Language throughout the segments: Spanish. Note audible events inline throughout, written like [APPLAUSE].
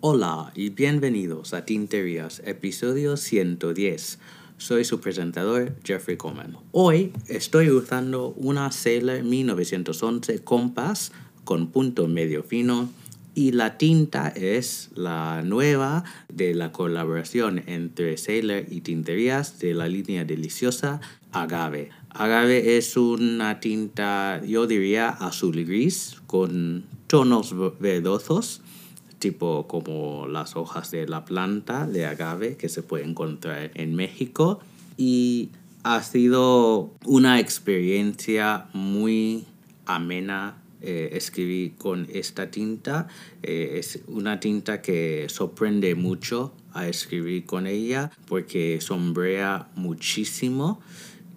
Hola y bienvenidos a Tinterías, episodio 110. Soy su presentador, Jeffrey Coleman. Hoy estoy usando una Sailor 1911 Compass con punto medio fino y la tinta es la nueva de la colaboración entre Sailor y Tinterías de la línea deliciosa Agave. Agave es una tinta, yo diría, azul gris con tonos verdosos tipo como las hojas de la planta de agave que se puede encontrar en México y ha sido una experiencia muy amena eh, escribir con esta tinta. Eh, es una tinta que sorprende mucho a escribir con ella porque sombrea muchísimo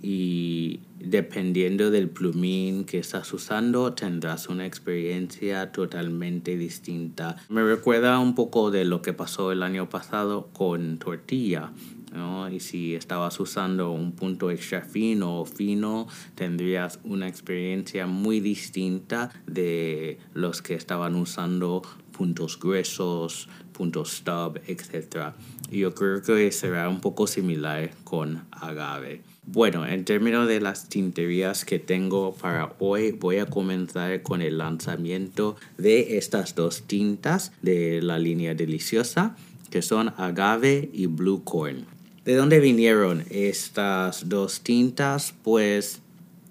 y dependiendo del plumín que estás usando tendrás una experiencia totalmente distinta. Me recuerda un poco de lo que pasó el año pasado con tortilla. ¿No? Y si estabas usando un punto extra fino o fino, tendrías una experiencia muy distinta de los que estaban usando puntos gruesos, puntos stub, etc. Yo creo que será un poco similar con agave. Bueno, en términos de las tinterías que tengo para hoy, voy a comenzar con el lanzamiento de estas dos tintas de la línea deliciosa, que son agave y blue corn. ¿De dónde vinieron estas dos tintas? Pues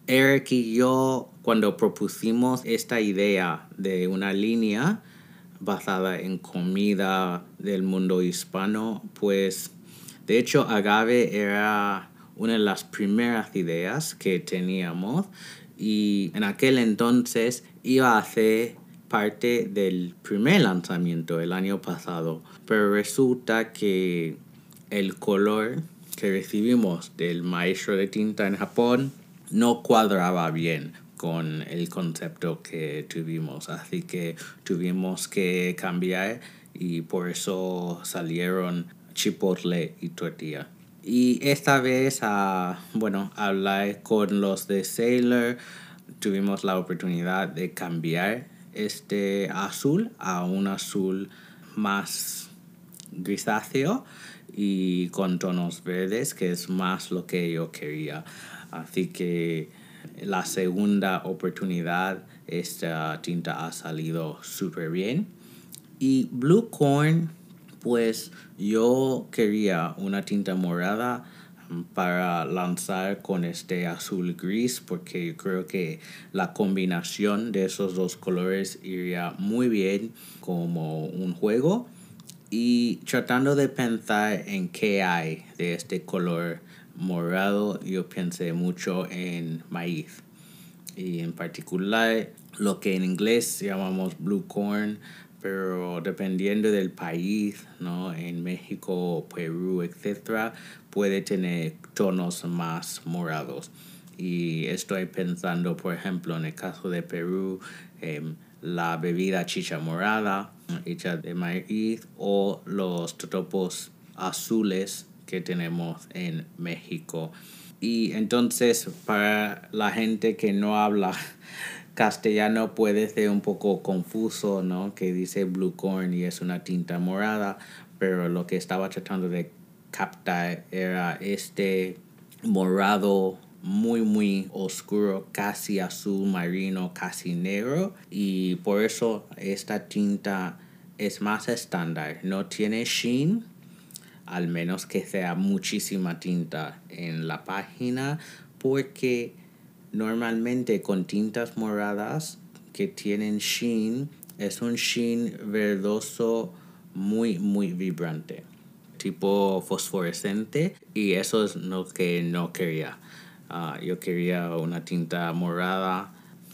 Eric y yo, cuando propusimos esta idea de una línea basada en comida del mundo hispano, pues de hecho agave era una de las primeras ideas que teníamos y en aquel entonces iba a ser parte del primer lanzamiento el año pasado, pero resulta que el color que recibimos del maestro de tinta en Japón no cuadraba bien con el concepto que tuvimos, así que tuvimos que cambiar y por eso salieron chipotle y tortilla. Y esta vez, uh, bueno, hablé con los de Sailor. Tuvimos la oportunidad de cambiar este azul a un azul más grisáceo y con tonos verdes, que es más lo que yo quería. Así que la segunda oportunidad, esta tinta ha salido súper bien. Y Blue Corn pues yo quería una tinta morada um, para lanzar con este azul gris porque creo que la combinación de esos dos colores iría muy bien como un juego y tratando de pensar en qué hay de este color morado yo pensé mucho en maíz y en particular lo que en inglés llamamos blue corn pero dependiendo del país, ¿no? En México, Perú, etcétera, puede tener tonos más morados. Y estoy pensando, por ejemplo, en el caso de Perú, em, la bebida chicha morada, hecha de maíz, o los totopos azules que tenemos en México. Y entonces, para la gente que no habla [LAUGHS] castellano puede ser un poco confuso, ¿no? Que dice blue corn y es una tinta morada, pero lo que estaba tratando de captar era este morado muy muy oscuro, casi azul marino, casi negro y por eso esta tinta es más estándar, no tiene sheen, al menos que sea muchísima tinta en la página porque Normalmente con tintas moradas que tienen sheen, es un sheen verdoso muy, muy vibrante, tipo fosforescente, y eso es lo que no quería. Ah, yo quería una tinta morada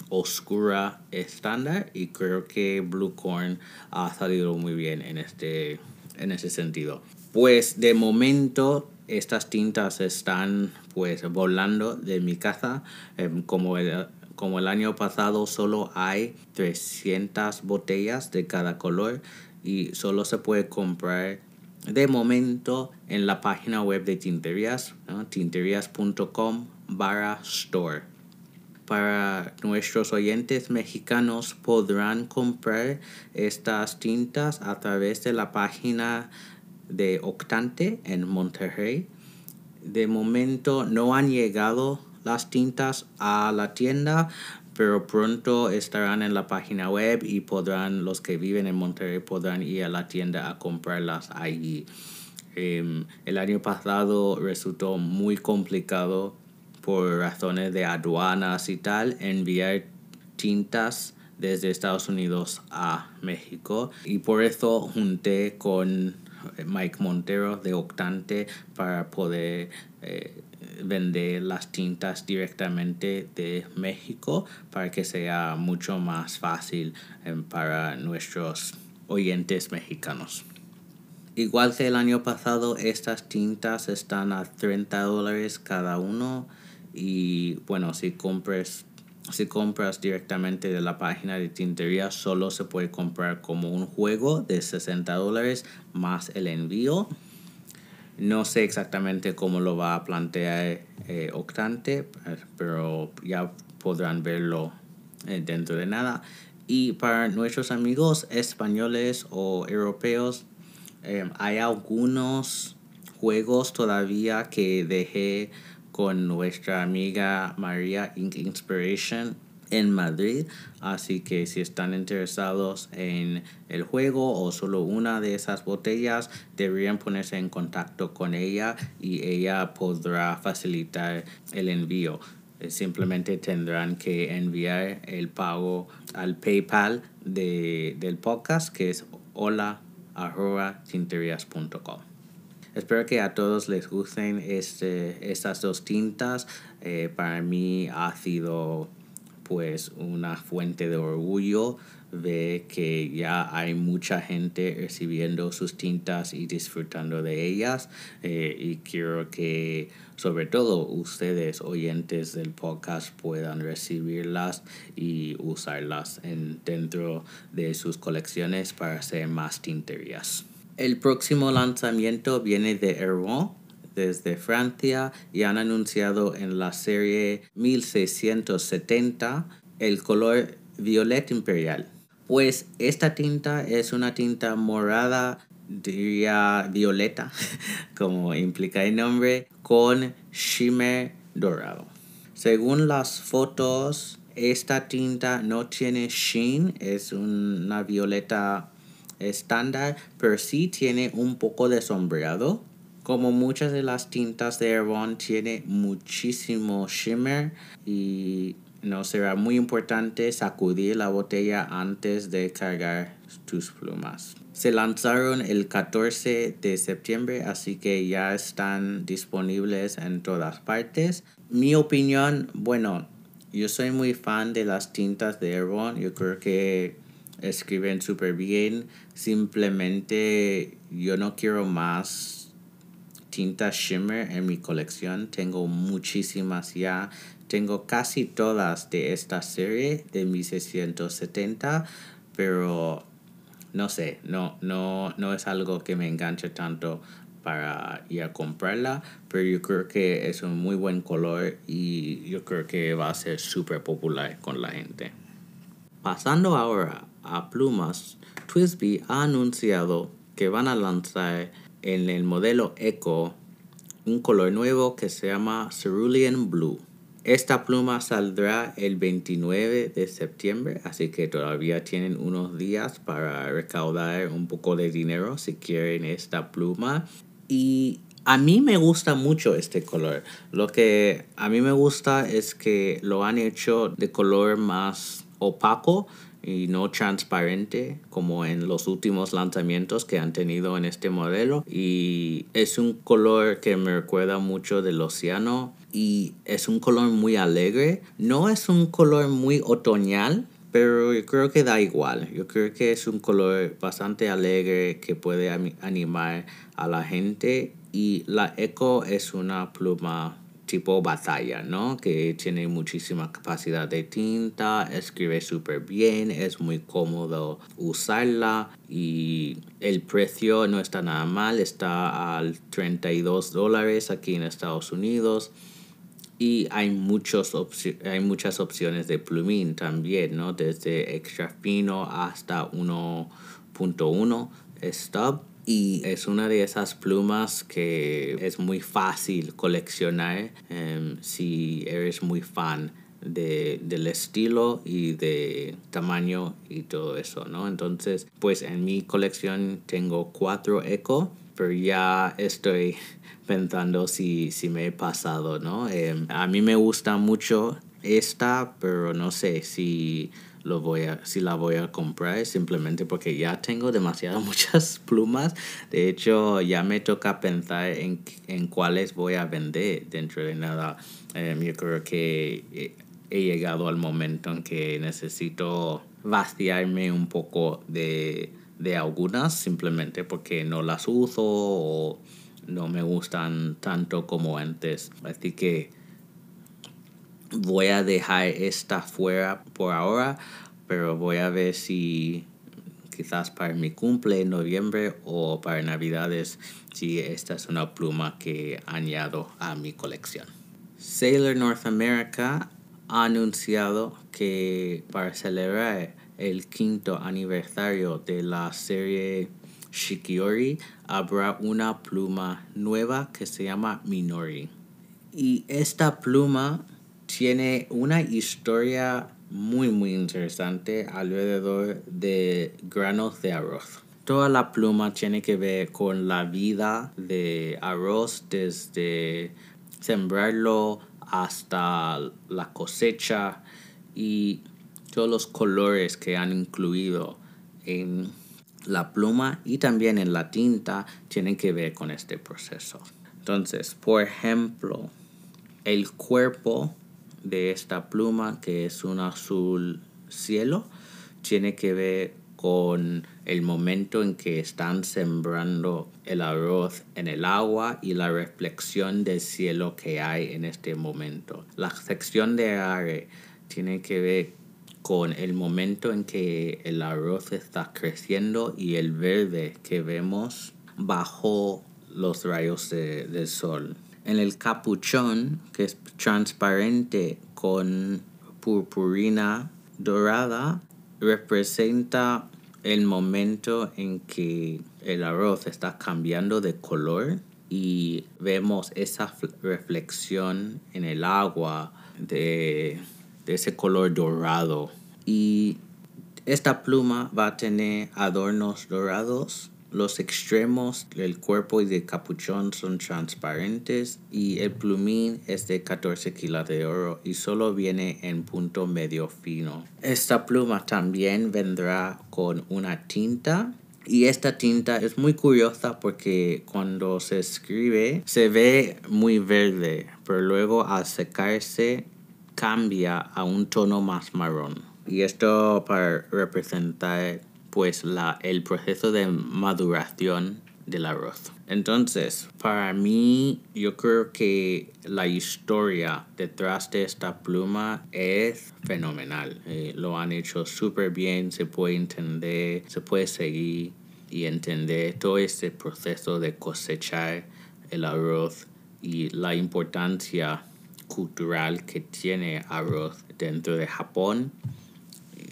oscura estándar y creo que Blue Corn ha salido muy bien en, este, en ese sentido. Pues de momento estas tintas están pues volando de mi casa. Em, como, el, como el año pasado solo hay 300 botellas de cada color y solo se puede comprar de momento en la página web de Tinterías, tinterías.com barra store. Para nuestros oyentes mexicanos podrán comprar estas tintas a través de la página de Octante en Monterrey. De momento no han llegado las tintas a la tienda, pero pronto estarán en la página web y podrán, los que viven en Monterrey podrán ir a la tienda a comprarlas allí. Em, el año pasado resultó muy complicado por razones de aduanas y tal enviar tintas desde Estados Unidos a México y por eso junté con Mike Montero de Octante para poder eh, vender las tintas directamente de México para que sea mucho más fácil eh, para nuestros oyentes mexicanos. Igual que el año pasado, estas tintas están a 30 dólares cada uno y bueno, si compras si compras directamente de la página de tintería solo se puede comprar como un juego de 60 dólares más el envío. No sé exactamente cómo lo va a plantear eh, Octante pero ya podrán verlo eh, dentro de nada. Y para nuestros amigos españoles o europeos eh, hay algunos juegos todavía que dejé con nuestra amiga María Inspiration en Madrid. Así que si están interesados en el juego o solo una de esas botellas, deberían ponerse en contacto con ella y ella podrá facilitar el envío. Eh, simplemente tendrán que enviar el pago al PayPal de, del podcast que es hola Espero que a todos les gusten este, estas dos tintas. Eh, para mí ha sido pues una fuente de orgullo ver que ya hay mucha gente recibiendo sus tintas y disfrutando de ellas eh, y quiero que sobre todo ustedes oyentes del podcast puedan recibirlas y usarlas en, dentro de sus colecciones para hacer más tinterías. El próximo lanzamiento viene de Herbon desde Francia y han anunciado en la serie 1670 el color Violet Imperial. Pues esta tinta es una tinta morada, diría violeta, [LAUGHS] como implica el nombre, con shimmer dorado. Según las fotos, esta tinta no tiene sheen, es una violeta estándar, pero sí tiene un poco de sombreado. Como muchas de las tintas de Herbon tiene muchísimo shimmer y no será muy importante sacudir la botella antes de cargar tus plumas. Se lanzaron el 14 de septiembre, así que ya están disponibles en todas partes. Mi opinión, bueno, yo soy muy fan de las tintas de Herbon. Yo creo que escriben súper bien. Simplemente yo no quiero más tinta shimmer en mi colección. Tengo muchísimas ya. Tengo casi todas de esta serie de 1670, pero no sé, no, no, no es algo que me enganche tanto para ir a comprarla, pero yo creo que es un muy buen color y yo creo que va a ser súper popular con la gente. Pasando ahora a plumas, Twisby ha anunciado que van a lanzar en el modelo Eco un color nuevo que se llama Cerulean Blue. Esta pluma saldrá el 29 de septiembre, así que todavía tienen unos días para recaudar un poco de dinero si quieren esta pluma. Y a mí me gusta mucho este color. Lo que a mí me gusta es que lo han hecho de color más opaco y no transparente como en los últimos lanzamientos que han tenido en este modelo. Y es un color que me recuerda mucho del océano y es un color muy alegre. No es un color muy otoñal pero yo creo que da igual. Yo creo que es un color bastante alegre que puede animar a la gente y la Eco es una pluma tipo batalla, ¿no? Que tiene muchísima capacidad de tinta, escribe súper bien, es muy cómodo usarla y el precio no está nada mal, está al 32 dólares aquí en Estados Unidos. Y hay, muchos hay muchas opciones de plumín también, ¿no? Desde extra fino hasta 1.1 stub y es una de esas plumas que es muy fácil coleccionar em, si eres muy fan de, del estilo y de tamaño y todo eso, ¿no? Entonces, pues en mi colección tengo cuatro Eco, pero ya estoy [LAUGHS] pensando si, si me he pasado, ¿no? Em, a mí me gusta mucho esta, pero no sé si lo voy a, si la voy a comprar simplemente porque ya tengo demasiadas [LAUGHS] muchas plumas. De hecho, ya me toca pensar en, en cuáles voy a vender dentro de nada. Em, yo creo que he llegado al momento en que necesito vaciarme un poco de, de algunas simplemente porque no las uso o no me gustan tanto como antes. Así que voy a dejar esta fuera por ahora, pero voy a ver si quizás para mi cumple en noviembre o para navidades si esta es una pluma que añado a mi colección. Sailor North America ha anunciado que para celebrar el quinto aniversario de la serie Shikiori habrá una pluma nueva que se llama Minori. Y esta pluma tiene una historia muy muy interesante alrededor de granos de arroz. Toda la pluma tiene que ver con la vida de arroz desde sembrarlo hasta la cosecha y todos los colores que han incluido en la pluma y también en la tinta tienen que ver con este proceso. Entonces, por ejemplo, el cuerpo de esta pluma, que es un azul cielo, tiene que ver con el momento en que están sembrando el arroz en el agua y la reflexión del cielo que hay en este momento. La sección de aire tiene que ver con el momento en que el arroz está creciendo y el verde que vemos bajo los rayos del sol. En el capuchón, que es transparente con purpurina dorada, representa el momento en que el arroz está cambiando de color y vemos esa reflexión en el agua de de ese color dorado. Y esta pluma va a tener adornos dorados. Los extremos del cuerpo y del capuchón son transparentes y el plumín es de 14 kilos de oro y solo viene en punto medio fino. Esta pluma también vendrá con una tinta y esta tinta es muy curiosa porque cuando se escribe se ve muy verde, pero luego al secarse cambia a un tono más marrón. Y esto para representar pues la, el proceso de maduración del arroz. Entonces, para mí, yo creo que la historia detrás de esta pluma es fenomenal. Eh, lo han hecho súper bien, se puede entender, se puede seguir y entender todo este proceso de cosechar el arroz y la importancia cultural que tiene arroz dentro de Japón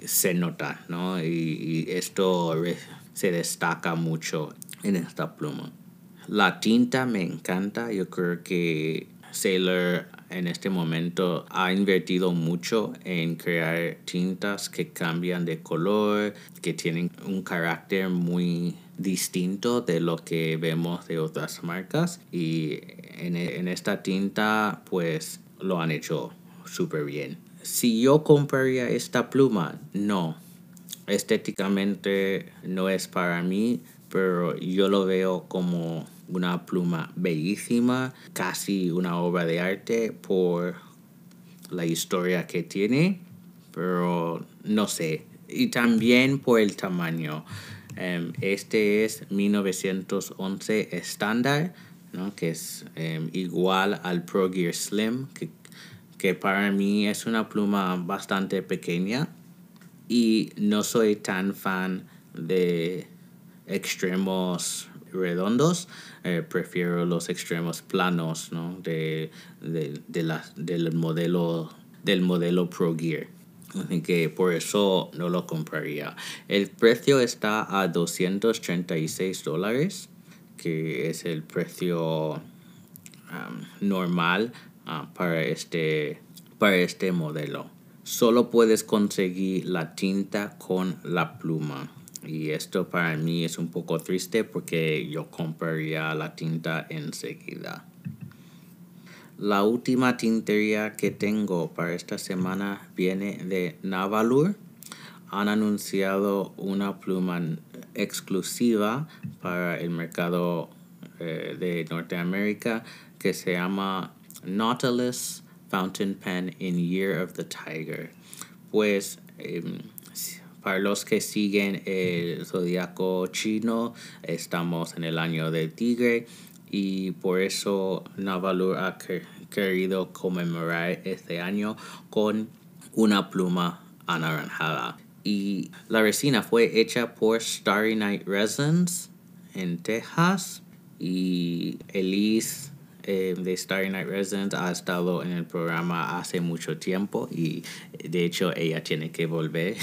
se nota, ¿no? Y, esto se destaca mucho en esta pluma. La tinta me encanta, yo creo que Sailor en este momento ha invertido mucho en crear tintas que cambian de color, que tienen un carácter muy distinto de lo que vemos de otras marcas y en, en esta tinta pues lo han hecho súper bien. Si yo compraría esta pluma, no. Estéticamente no es para mí, pero yo lo veo como una pluma bellísima, casi una obra de arte por la historia que tiene, pero no sé. Y también por el tamaño. Em, este es 1911 estándar, ¿no? que es em, igual al Pro Gear Slim, que, que para mí es una pluma bastante pequeña y no soy tan fan de extremos redondos, eh, prefiero los extremos planos ¿no? de, de, de la, del, modelo, del modelo Pro Gear. Así que por eso no lo compraría. El precio está a 236 dólares, que es el precio um, normal uh, para, este, para este modelo. Solo puedes conseguir la tinta con la pluma. Y esto para mí es un poco triste porque yo compraría la tinta enseguida. La última tintería que tengo para esta semana viene de Navalur. Han anunciado una pluma exclusiva para el mercado eh, de Norteamérica que se llama Nautilus Fountain Pen in Year of the Tiger. Pues em, para los que siguen el zodiaco chino, estamos en el año del tigre y por eso Navalur ha querido conmemorar este año con una pluma anaranjada. Y la resina fue hecha por Starry Night Resins en Texas y Elise eh, de Starry Night Resins ha estado en el programa hace mucho tiempo y de hecho ella tiene que volver.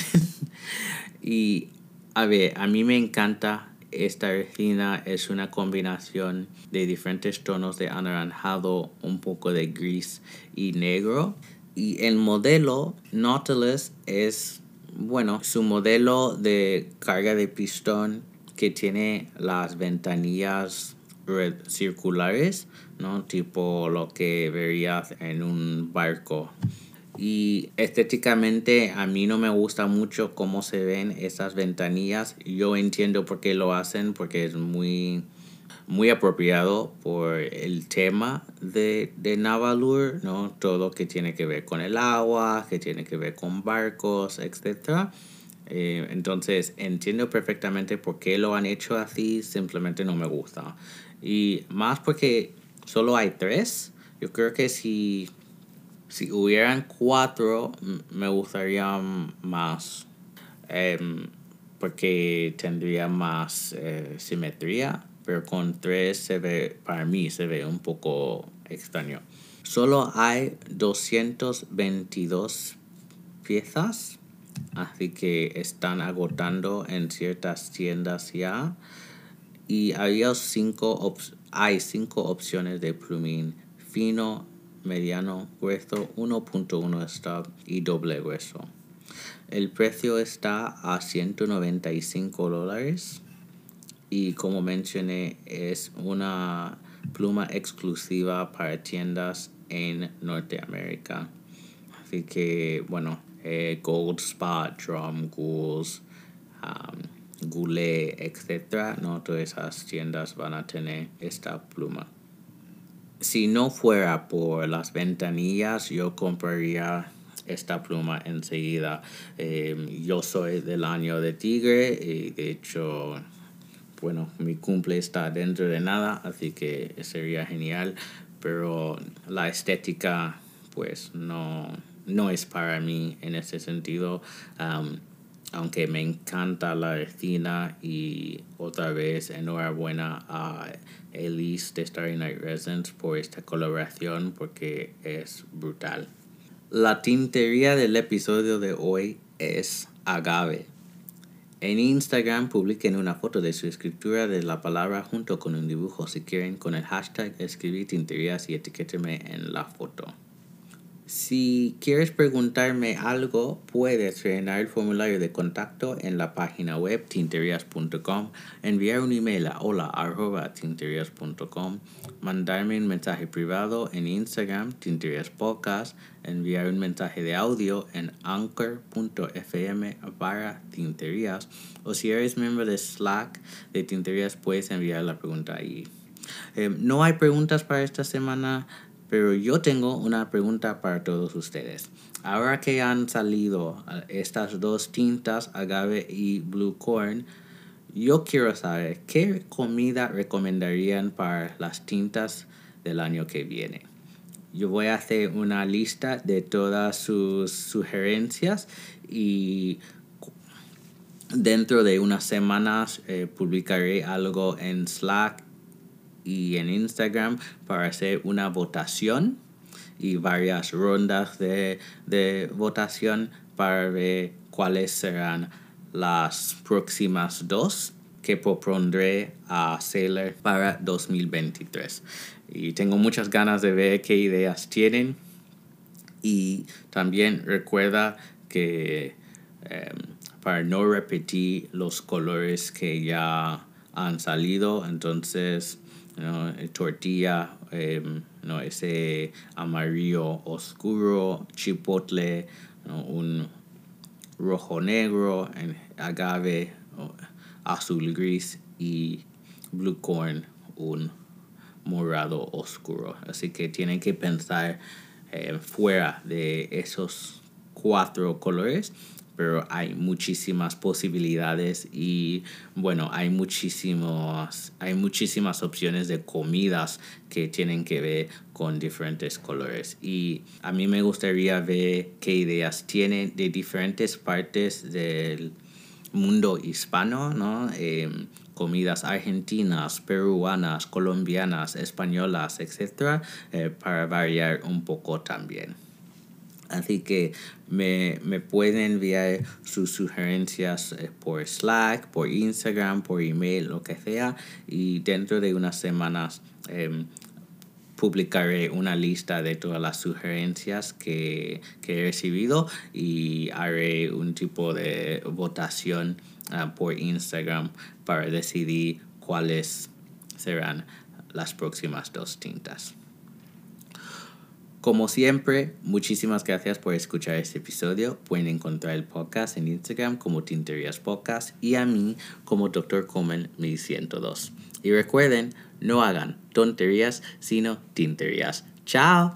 [LAUGHS] y a ver, a mí me encanta esta resina, es una combinación de diferentes tonos de anaranjado, un poco de gris y negro. Y el modelo Nautilus es, bueno, su modelo de carga de pistón que tiene las ventanillas circulares, ¿no? Tipo lo que verías en un barco. Y estéticamente a mí no me gusta mucho cómo se ven esas ventanillas. Yo entiendo por qué lo hacen, porque es muy, muy apropiado por el tema de, de Navalur, ¿no? Todo que tiene que ver con el agua, que tiene que ver con barcos, etc. Eh, entonces entiendo perfectamente por qué lo han hecho así, simplemente no me gusta. Y más porque solo hay tres. Yo creo que si, si hubieran cuatro, me gustaría más. Em, porque tendría más eh, simetría. Pero con tres se ve, para mí se ve un poco extraño. Solo hay 222 piezas. Así que están agotando en ciertas tiendas ya y había cinco hay cinco opciones de plumín fino, mediano, grueso, 1.1 stop y doble grueso. El precio está a 195 dólares y como mencioné es una pluma exclusiva para tiendas en Norteamérica. Así que bueno, eh, Gold Spot, Drum Ghouls, um, Goulet, etc. ¿no? Todas esas tiendas van a tener esta pluma. Si no fuera por las ventanillas, yo compraría esta pluma enseguida. Em, yo soy del año de tigre y de hecho, bueno, mi cumple está dentro de nada, así que sería genial. Pero la estética, pues no, no es para mí en ese sentido aunque me encanta la resina y otra vez enhorabuena a Elise de Starry Night Resins por esta colaboración porque es brutal. La tintería del episodio de hoy es agave. En Instagram publiquen una foto de su escritura de la palabra junto con un dibujo si quieren con el hashtag escribir tinterías y etiquétenme en la foto. Si quieres preguntarme algo, puedes llenar el formulario de contacto en la página web tinterias.com, enviar un email a hola.tinterias.com, mandarme un mensaje privado en Instagram, Tinterias Podcast, enviar un mensaje de audio en anchor.fm para Tinterias, o si eres miembro de Slack de Tinterias, puedes enviar la pregunta ahí. Eh, no hay preguntas para esta semana. Pero yo tengo una pregunta para todos ustedes. Ahora que han salido estas dos tintas, agave y blue corn, yo quiero saber qué comida recomendarían para las tintas del año que viene. Yo voy a hacer una lista de todas sus sugerencias y dentro de unas semanas eh, publicaré algo en Slack y en Instagram para hacer una votación y varias rondas de, de votación para ver cuáles serán las próximas dos que propondré a Sailor para 2023. Y tengo muchas ganas de ver qué ideas tienen. Y también recuerda que em, para no repetir los colores que ya han salido, entonces tortilla, em, no, ese amarillo oscuro, chipotle, un rojo negro, agave, azul gris y blue corn, un morado oscuro. Así que tienen que pensar eh, fuera de esos cuatro colores pero hay muchísimas posibilidades y bueno, hay muchísimos, hay muchísimas opciones de comidas que tienen que ver con diferentes colores. Y a mí me gustaría ver qué ideas tienen de diferentes partes del mundo hispano, ¿no? Em, comidas argentinas, peruanas, colombianas, españolas, etcétera, eh, para variar un poco también. Así que me, pueden enviar sus sugerencias eh, por Slack, por Instagram, por email, lo que sea. Y dentro de unas semanas em, publicaré una lista de todas las sugerencias que, he recibido y haré un tipo de votación ah, por Instagram para decidir cuáles serán las próximas dos tintas. Como siempre, muchísimas gracias por escuchar este episodio. Pueden encontrar el podcast en Instagram como Tinterías Podcast y a mí como Dr. Comen 1102. Y recuerden, no hagan tonterías, sino tinterías. ¡Chao!